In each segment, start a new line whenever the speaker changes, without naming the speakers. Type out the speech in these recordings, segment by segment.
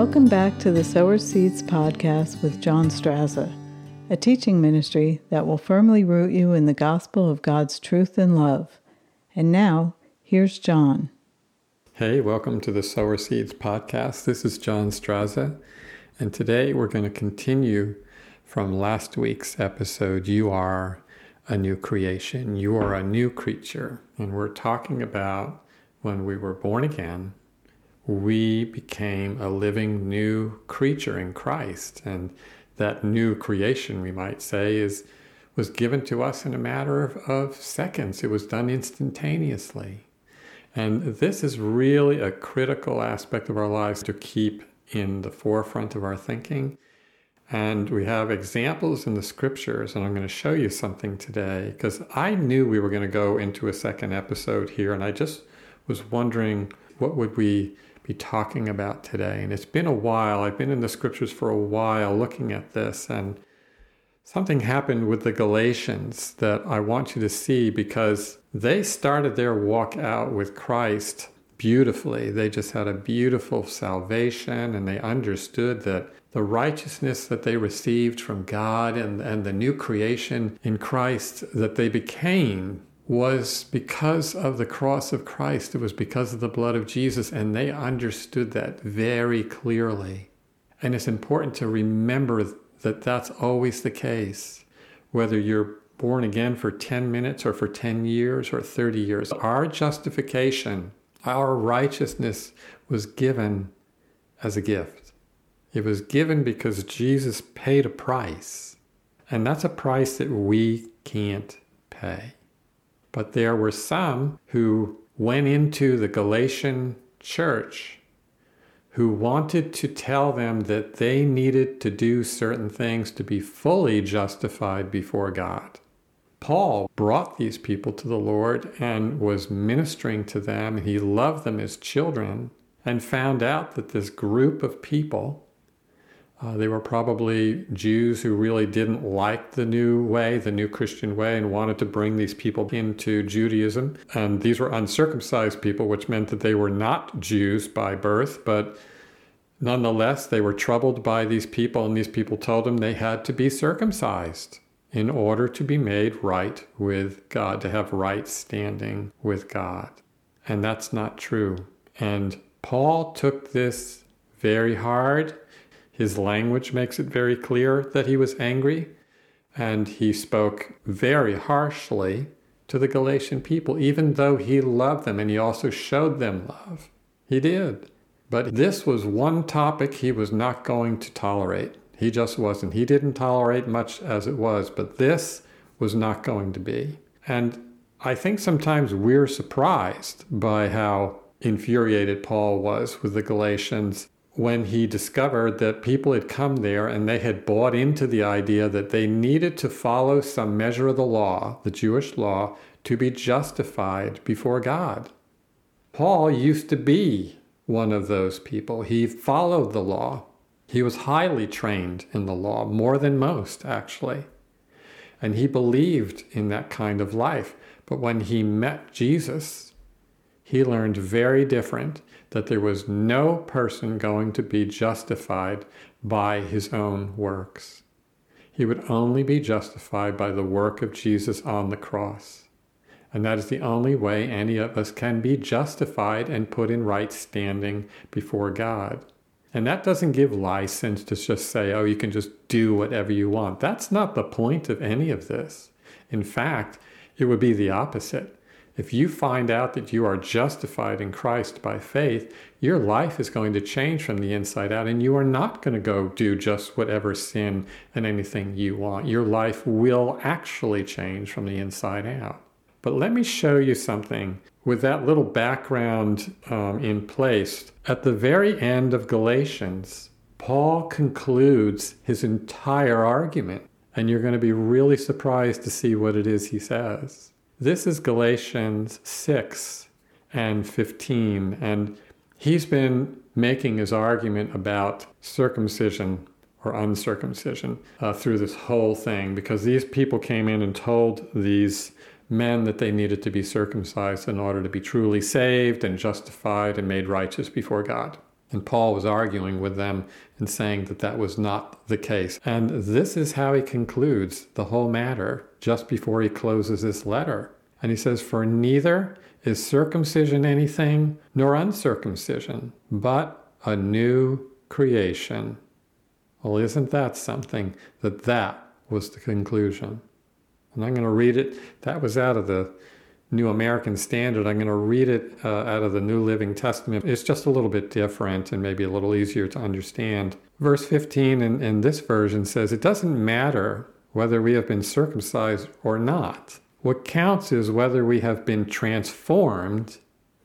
Welcome back to the Sower Seeds podcast with John Straza, a teaching ministry that will firmly root you in the gospel of God's truth and love. And now, here's John.
Hey, welcome to the Sower Seeds podcast. This is John Straza, and today we're going to continue from last week's episode You Are a New Creation, You Are a New Creature. And we're talking about when we were born again we became a living new creature in Christ. And that new creation, we might say, is was given to us in a matter of, of seconds. It was done instantaneously. And this is really a critical aspect of our lives to keep in the forefront of our thinking. And we have examples in the scriptures, and I'm going to show you something today because I knew we were going to go into a second episode here, and I just was wondering what would we be talking about today. And it's been a while. I've been in the scriptures for a while looking at this, and something happened with the Galatians that I want you to see because they started their walk out with Christ beautifully. They just had a beautiful salvation, and they understood that the righteousness that they received from God and, and the new creation in Christ that they became was because of the cross of Christ. It was because of the blood of Jesus, and they understood that very clearly. And it's important to remember that that's always the case, whether you're born again for 10 minutes or for 10 years or 30 years. Our justification, our righteousness was given as a gift. It was given because Jesus paid a price, and that's a price that we can't pay. But there were some who went into the Galatian church who wanted to tell them that they needed to do certain things to be fully justified before God. Paul brought these people to the Lord and was ministering to them. He loved them as children and found out that this group of people uh, they were probably Jews who really didn't like the new way, the new Christian way, and wanted to bring these people into Judaism. And these were uncircumcised people, which meant that they were not Jews by birth, but nonetheless, they were troubled by these people, and these people told them they had to be circumcised in order to be made right with God, to have right standing with God. And that's not true. And Paul took this very hard his language makes it very clear that he was angry, and he spoke very harshly to the Galatian people, even though he loved them and he also showed them love. He did. But this was one topic he was not going to tolerate. He just wasn't. He didn't tolerate much as it was, but this was not going to be. And I think sometimes we're surprised by how infuriated Paul was with the Galatians when he discovered that people had come there and they had bought into the idea that they needed to follow some measure of the law, the Jewish law, to be justified before God. Paul used to be one of those people. He followed the law. He was highly trained in the law, more than most, actually. And he believed in that kind of life. But when he met Jesus, he learned very different that there was no person going to be justified by his own works. He would only be justified by the work of Jesus on the cross. And that is the only way any of us can be justified and put in right standing before God. And that doesn't give license to just say, oh, you can just do whatever you want. That's not the point of any of this. In fact, it would be the opposite. If you find out that you are justified in Christ by faith, your life is going to change from the inside out, and you are not going to go do just whatever sin and anything you want. Your life will actually change from the inside out. But let me show you something with that little background um, in place. At the very end of Galatians, Paul concludes his entire argument, and you're going to be really surprised to see what it is he says. This is Galatians 6 and 15, and he's been making his argument about circumcision or uncircumcision uh, through this whole thing because these people came in and told these men that they needed to be circumcised in order to be truly saved and justified and made righteous before God. And Paul was arguing with them and saying that that was not the case. And this is how he concludes the whole matter just before he closes this letter. And he says, For neither is circumcision anything nor uncircumcision, but a new creation. Well, isn't that something that that was the conclusion? And I'm going to read it. That was out of the New American Standard. I'm going to read it uh, out of the New Living Testament. It's just a little bit different and maybe a little easier to understand. Verse 15 in, in this version says, It doesn't matter whether we have been circumcised or not. What counts is whether we have been transformed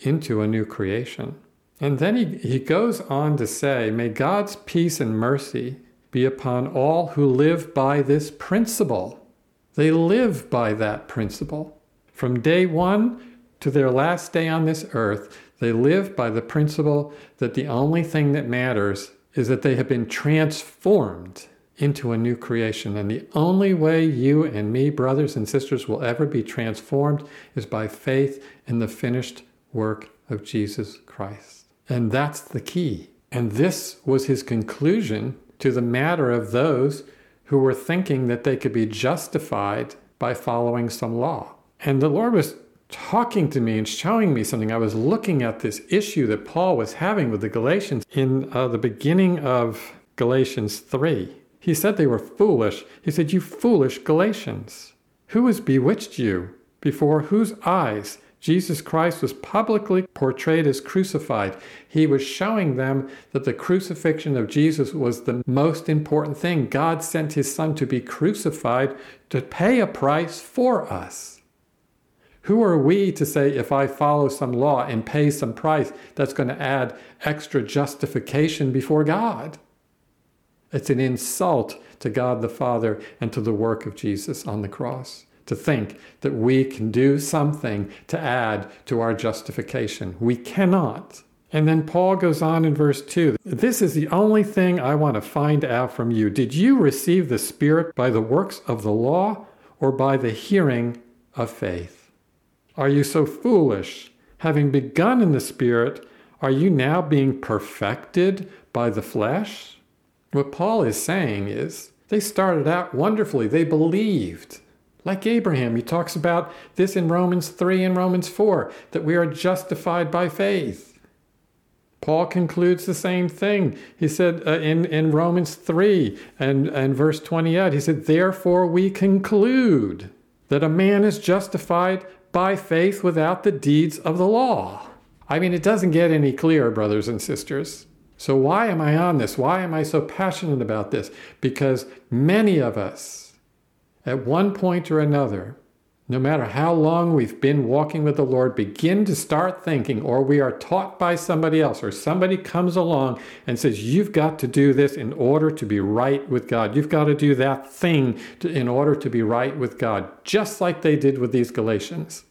into a new creation. And then he, he goes on to say, May God's peace and mercy be upon all who live by this principle. They live by that principle. From day one to their last day on this earth, they live by the principle that the only thing that matters is that they have been transformed into a new creation. And the only way you and me, brothers and sisters, will ever be transformed is by faith in the finished work of Jesus Christ. And that's the key. And this was his conclusion to the matter of those who were thinking that they could be justified by following some law. And the Lord was talking to me and showing me something. I was looking at this issue that Paul was having with the Galatians in uh, the beginning of Galatians 3. He said they were foolish. He said, You foolish Galatians, who has bewitched you? Before whose eyes Jesus Christ was publicly portrayed as crucified. He was showing them that the crucifixion of Jesus was the most important thing. God sent his son to be crucified to pay a price for us. Who are we to say, if I follow some law and pay some price, that's going to add extra justification before God? It's an insult to God the Father and to the work of Jesus on the cross to think that we can do something to add to our justification. We cannot. And then Paul goes on in verse 2 This is the only thing I want to find out from you. Did you receive the Spirit by the works of the law or by the hearing of faith? Are you so foolish? Having begun in the Spirit, are you now being perfected by the flesh? What Paul is saying is they started out wonderfully. They believed. Like Abraham, he talks about this in Romans 3 and Romans 4 that we are justified by faith. Paul concludes the same thing. He said uh, in, in Romans 3 and, and verse 28, he said, Therefore we conclude that a man is justified by faith without the deeds of the law. I mean, it doesn't get any clearer, brothers and sisters. So, why am I on this? Why am I so passionate about this? Because many of us, at one point or another, no matter how long we've been walking with the Lord, begin to start thinking, or we are taught by somebody else, or somebody comes along and says, You've got to do this in order to be right with God. You've got to do that thing to, in order to be right with God, just like they did with these Galatians.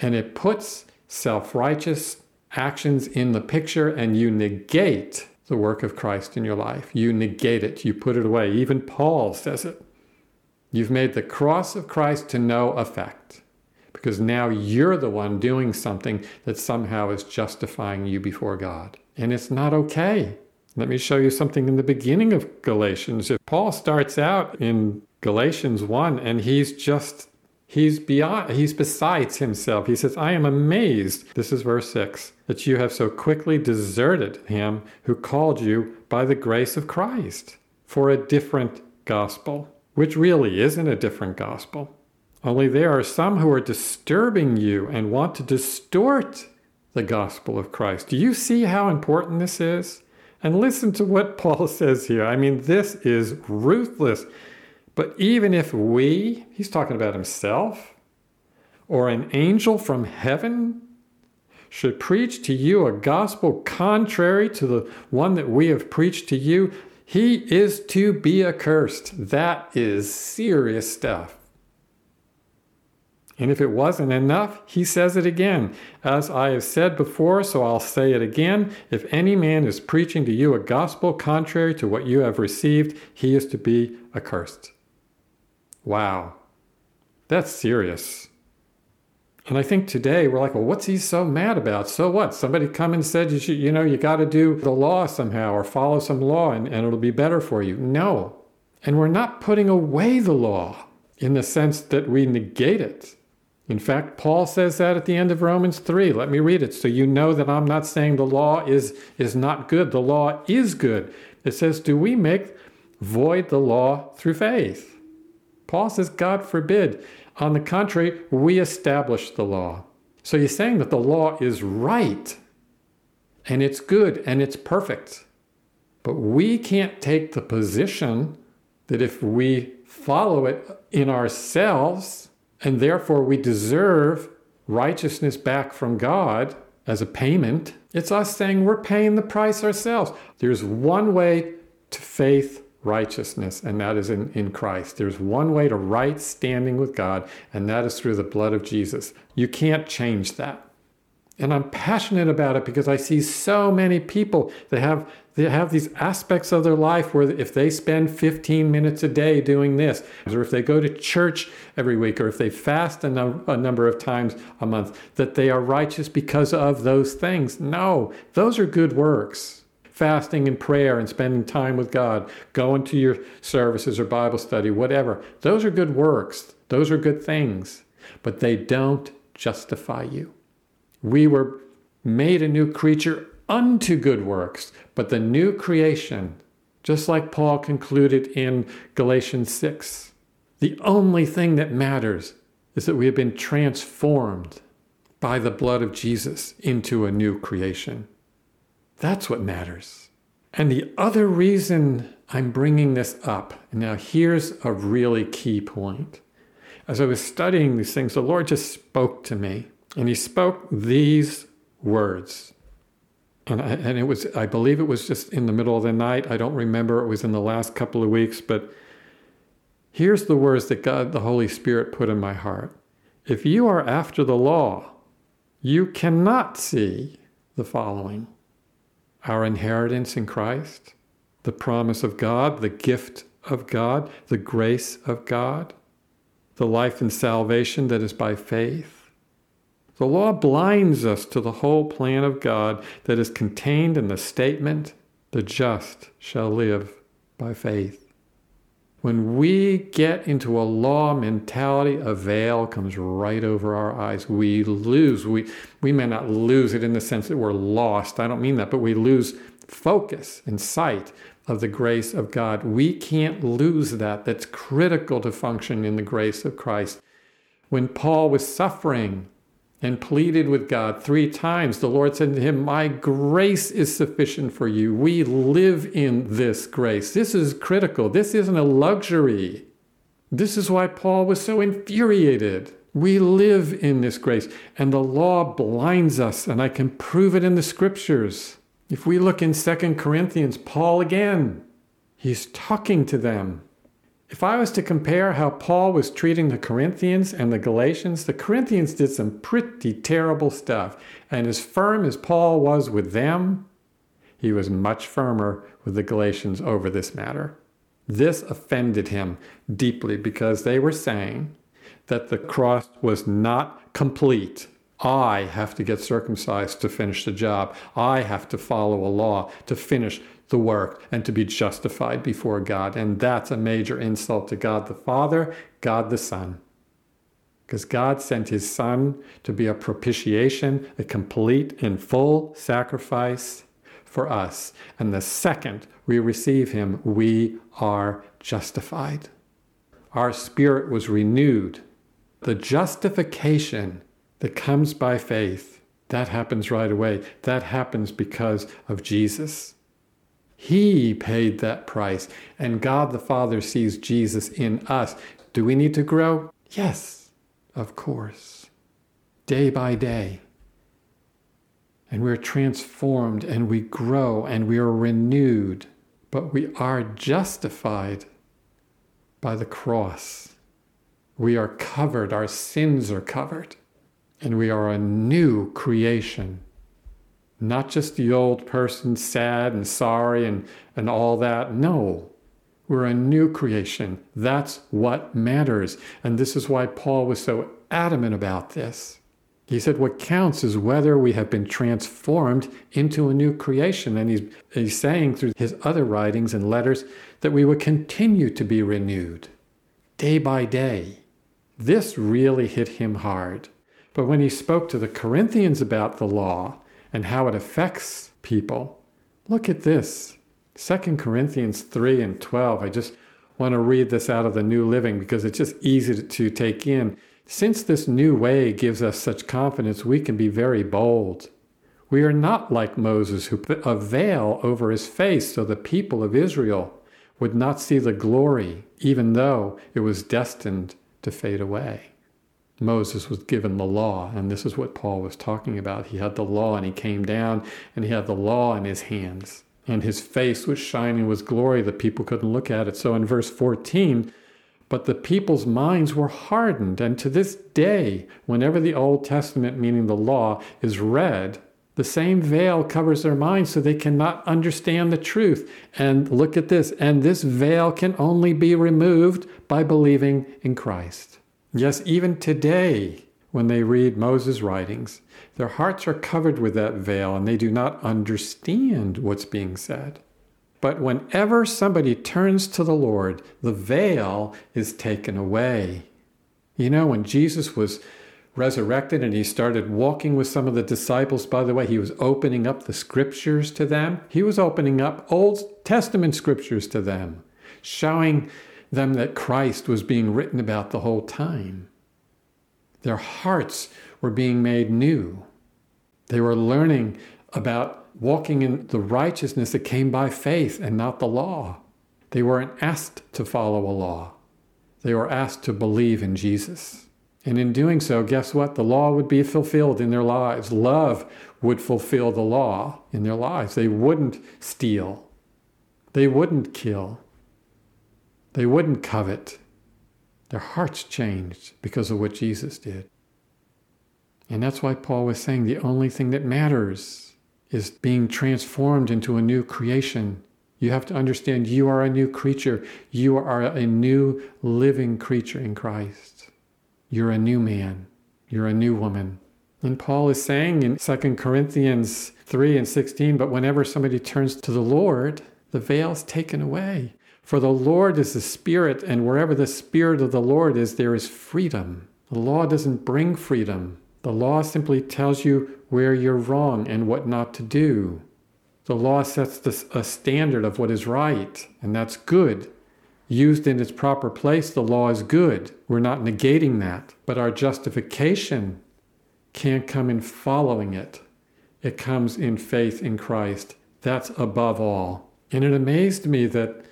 And it puts self righteous actions in the picture, and you negate the work of Christ in your life. You negate it, you put it away. Even Paul says it. You've made the cross of Christ to no effect because now you're the one doing something that somehow is justifying you before God. And it's not okay. Let me show you something in the beginning of Galatians. If Paul starts out in Galatians 1 and he's just He's beyond he's besides himself. He says, "I am amazed." This is verse 6. That you have so quickly deserted him who called you by the grace of Christ for a different gospel which really isn't a different gospel. Only there are some who are disturbing you and want to distort the gospel of Christ. Do you see how important this is? And listen to what Paul says here. I mean, this is ruthless. But even if we, he's talking about himself, or an angel from heaven should preach to you a gospel contrary to the one that we have preached to you, he is to be accursed. That is serious stuff. And if it wasn't enough, he says it again. As I have said before, so I'll say it again. If any man is preaching to you a gospel contrary to what you have received, he is to be accursed. Wow. That's serious. And I think today we're like, well, what's he so mad about? So what? Somebody come and said you should, you know, you got to do the law somehow or follow some law and, and it'll be better for you. No. And we're not putting away the law in the sense that we negate it. In fact, Paul says that at the end of Romans 3. Let me read it so you know that I'm not saying the law is, is not good. The law is good. It says, Do we make void the law through faith? Paul says, God forbid. On the contrary, we establish the law. So he's saying that the law is right and it's good and it's perfect. But we can't take the position that if we follow it in ourselves and therefore we deserve righteousness back from God as a payment, it's us saying we're paying the price ourselves. There's one way to faith righteousness, and that is in, in Christ. There's one way to right standing with God, and that is through the blood of Jesus. You can't change that. And I'm passionate about it because I see so many people that have they have these aspects of their life where if they spend 15 minutes a day doing this, or if they go to church every week, or if they fast a, num- a number of times a month, that they are righteous because of those things. No, those are good works fasting and prayer and spending time with God, going to your services or Bible study, whatever. Those are good works. Those are good things, but they don't justify you. We were made a new creature unto good works, but the new creation, just like Paul concluded in Galatians 6, the only thing that matters is that we have been transformed by the blood of Jesus into a new creation. That's what matters. And the other reason I'm bringing this up, now here's a really key point. As I was studying these things, the Lord just spoke to me, and He spoke these words. And, I, and it was, I believe it was just in the middle of the night. I don't remember. It was in the last couple of weeks, but here's the words that God, the Holy Spirit, put in my heart. If you are after the law, you cannot see the following our inheritance in Christ, the promise of God, the gift of God, the grace of God, the life and salvation that is by faith. The law blinds us to the whole plan of God that is contained in the statement, the just shall live by faith. When we get into a law mentality, a veil comes right over our eyes. We lose. We, we may not lose it in the sense that we're lost. I don't mean that, but we lose focus and sight of the grace of God. We can't lose that. That's critical to function in the grace of Christ. When Paul was suffering, and pleaded with God three times. The Lord said to him, My grace is sufficient for you. We live in this grace. This is critical. This isn't a luxury. This is why Paul was so infuriated. We live in this grace, and the law blinds us, and I can prove it in the scriptures. If we look in Second Corinthians, Paul again, he's talking to them if I was to compare how Paul was treating the Corinthians and the Galatians, the Corinthians did some pretty terrible stuff. And as firm as Paul was with them, he was much firmer with the Galatians over this matter. This offended him deeply because they were saying that the cross was not complete. I have to get circumcised to finish the job. I have to follow a law to finish the work and to be justified before God. And that's a major insult to God the Father, God the Son. Because God sent his Son to be a propitiation, a complete and full sacrifice for us. And the second we receive him, we are justified. Our spirit was renewed. The justification that comes by faith, that happens right away. That happens because of Jesus. He paid that price, and God the Father sees Jesus in us. Do we need to grow? Yes, of course. Day by day. And we're transformed and we grow and we are renewed, but we are justified by the cross. We are covered, our sins are covered, and we are a new creation not just the old person sad and sorry and, and all that. No, we're a new creation. That's what matters. And this is why Paul was so adamant about this. He said, What counts is whether we have been transformed into a new creation. And he's, he's saying through his other writings and letters that we would continue to be renewed day by day. This really hit him hard. But when he spoke to the Corinthians about the law and how it affects people, look at this 2 Corinthians 3 and 12. I just want to read this out of the New Living because it's just easy to take in. Since this new way gives us such confidence, we can be very bold. We are not like Moses, who put a veil over his face so the people of Israel would not see the glory, even though it was destined to fade away. Moses was given the law, and this is what Paul was talking about. He had the law, and he came down, and he had the law in his hands, and his face was shining with glory. that people couldn't look at it. So in verse 14, but the people's minds were hardened, and to this day, whenever the Old Testament, meaning the law, is read, the same veil covers their minds so they cannot understand the truth. And look at this, and this veil can only be removed by believing in Christ. Yes, even today, when they read Moses' writings, their hearts are covered with that veil and they do not understand what's being said. But whenever somebody turns to the Lord, the veil is taken away. You know, when Jesus was resurrected and he started walking with some of the disciples, by the way, he was opening up the scriptures to them. He was opening up Old Testament scriptures to them, showing them that Christ was being written about the whole time. Their hearts were being made new. They were learning about walking in the righteousness that came by faith and not the law. They weren't asked to follow a law, they were asked to believe in Jesus. And in doing so, guess what? The law would be fulfilled in their lives. Love would fulfill the law in their lives. They wouldn't steal, they wouldn't kill, they wouldn't covet. Their hearts changed because of what Jesus did. And that's why Paul was saying the only thing that matters is being transformed into a new creation. You have to understand you are a new creature. You are a new living creature in Christ. You're a new man. You're a new woman. And Paul is saying in 2 Corinthians 3 and 16, but whenever somebody turns to the Lord, the veil's taken away. For the Lord is the Spirit, and wherever the Spirit of the Lord is, there is freedom. The law doesn't bring freedom, the law simply tells you where you're wrong and what not to do. The law sets a standard of what is right, and that's good. Used in its proper place, the law is good. We're not negating that. But our justification can't come in following it, it comes in faith in Christ. That's above all. And it amazed me that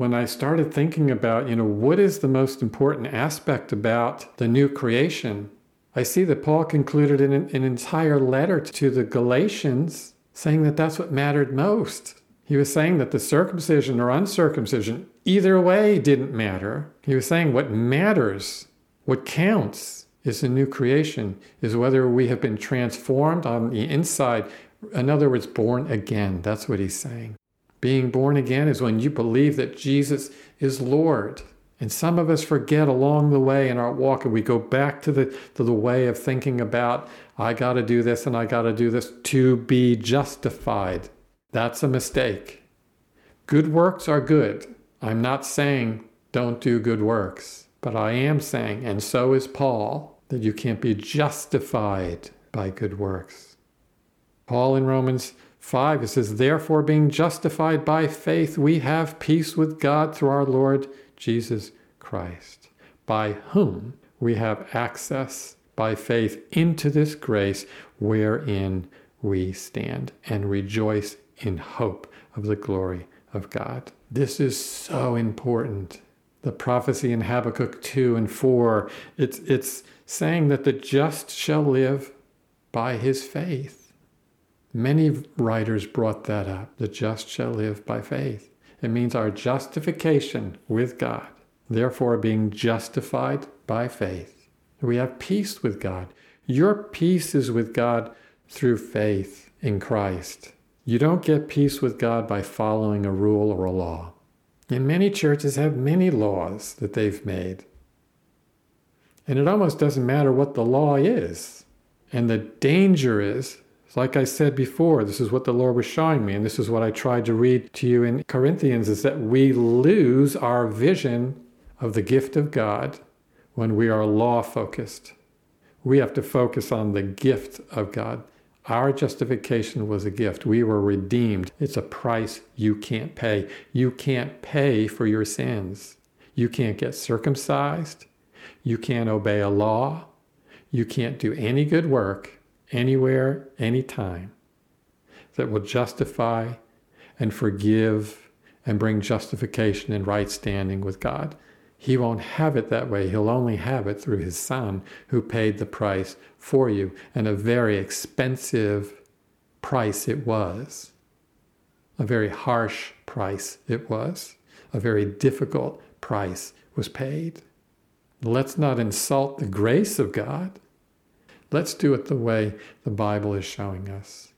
when I started thinking about, you know, what is the most important aspect about the new creation, I see that Paul concluded an, an entire letter to the Galatians saying that that's what mattered most. He was saying that the circumcision or uncircumcision, either way, didn't matter. He was saying what matters, what counts, is the new creation, is whether we have been transformed on the inside. In other words, born again. That's what he's saying. Being born again is when you believe that Jesus is Lord. And some of us forget along the way in our walk, and we go back to the, to the way of thinking about, I got to do this and I got to do this to be justified. That's a mistake. Good works are good. I'm not saying don't do good works, but I am saying, and so is Paul, that you can't be justified by good works. Paul in Romans 5, it says, Therefore, being justified by faith, we have peace with God through our Lord Jesus Christ, by whom we have access by faith into this grace wherein we stand and rejoice in hope of the glory of God. This is so important. The prophecy in Habakkuk 2 and 4, it's, it's saying that the just shall live by his faith. Many writers brought that up. The just shall live by faith. It means our justification with God, therefore being justified by faith. We have peace with God. Your peace is with God through faith in Christ. You don't get peace with God by following a rule or a law. And many churches have many laws that they've made. And it almost doesn't matter what the law is. And the danger is, like I said before, this is what the Lord was showing me, and this is what I tried to read to you in Corinthians is that we lose our vision of the gift of God when we are law focused. We have to focus on the gift of God. Our justification was a gift. We were redeemed. It's a price you can't pay. You can't pay for your sins. You can't get circumcised. You can't obey a law. You can't do any good work anywhere, anytime that will justify and forgive and bring justification and right standing with God. He won't have it that way. He'll only have it through his son who paid the price for you, and a very expensive price it was. A very harsh price it was. A very difficult price was paid. Let's not insult the grace of God. Let's do it the way the Bible is showing us.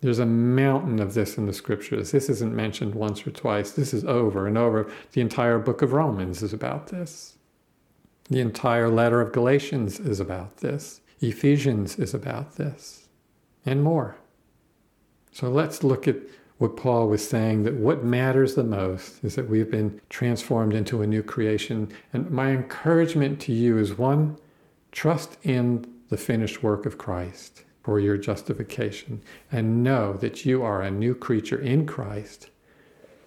There's a mountain of this in the scriptures. This isn't mentioned once or twice. This is over and over. The entire book of Romans is about this. The entire letter of Galatians is about this. Ephesians is about this, and more. So let's look at what Paul was saying that what matters the most is that we've been transformed into a new creation. And my encouragement to you is one, trust in the finished work of Christ for your justification and know that you are a new creature in Christ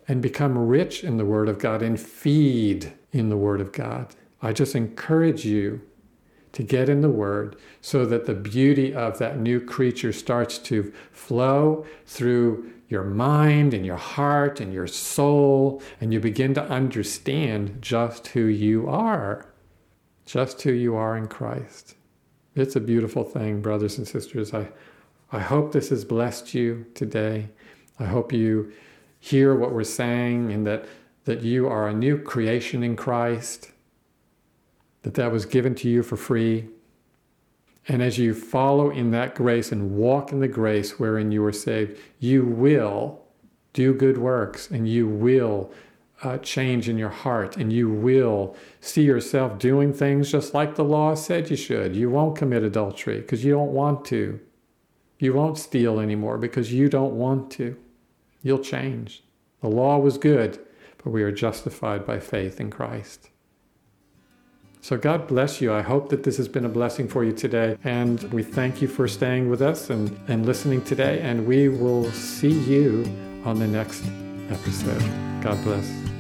and become rich in the Word of God and feed in the Word of God. I just encourage you to get in the Word so that the beauty of that new creature starts to flow through your mind and your heart and your soul, and you begin to understand just who you are, just who you are in Christ. It's a beautiful thing, brothers and sisters. I, I hope this has blessed you today. I hope you hear what we're saying and that, that you are a new creation in Christ, that that was given to you for free. And as you follow in that grace and walk in the grace wherein you were saved, you will do good works and you will uh, change in your heart and you will see yourself doing things just like the law said you should. You won't commit adultery because you don't want to. You won't steal anymore because you don't want to. You'll change. The law was good, but we are justified by faith in Christ. So God bless you. I hope that this has been a blessing for you today. And we thank you for staying with us and, and listening today. And we will see you on the next episode. God bless.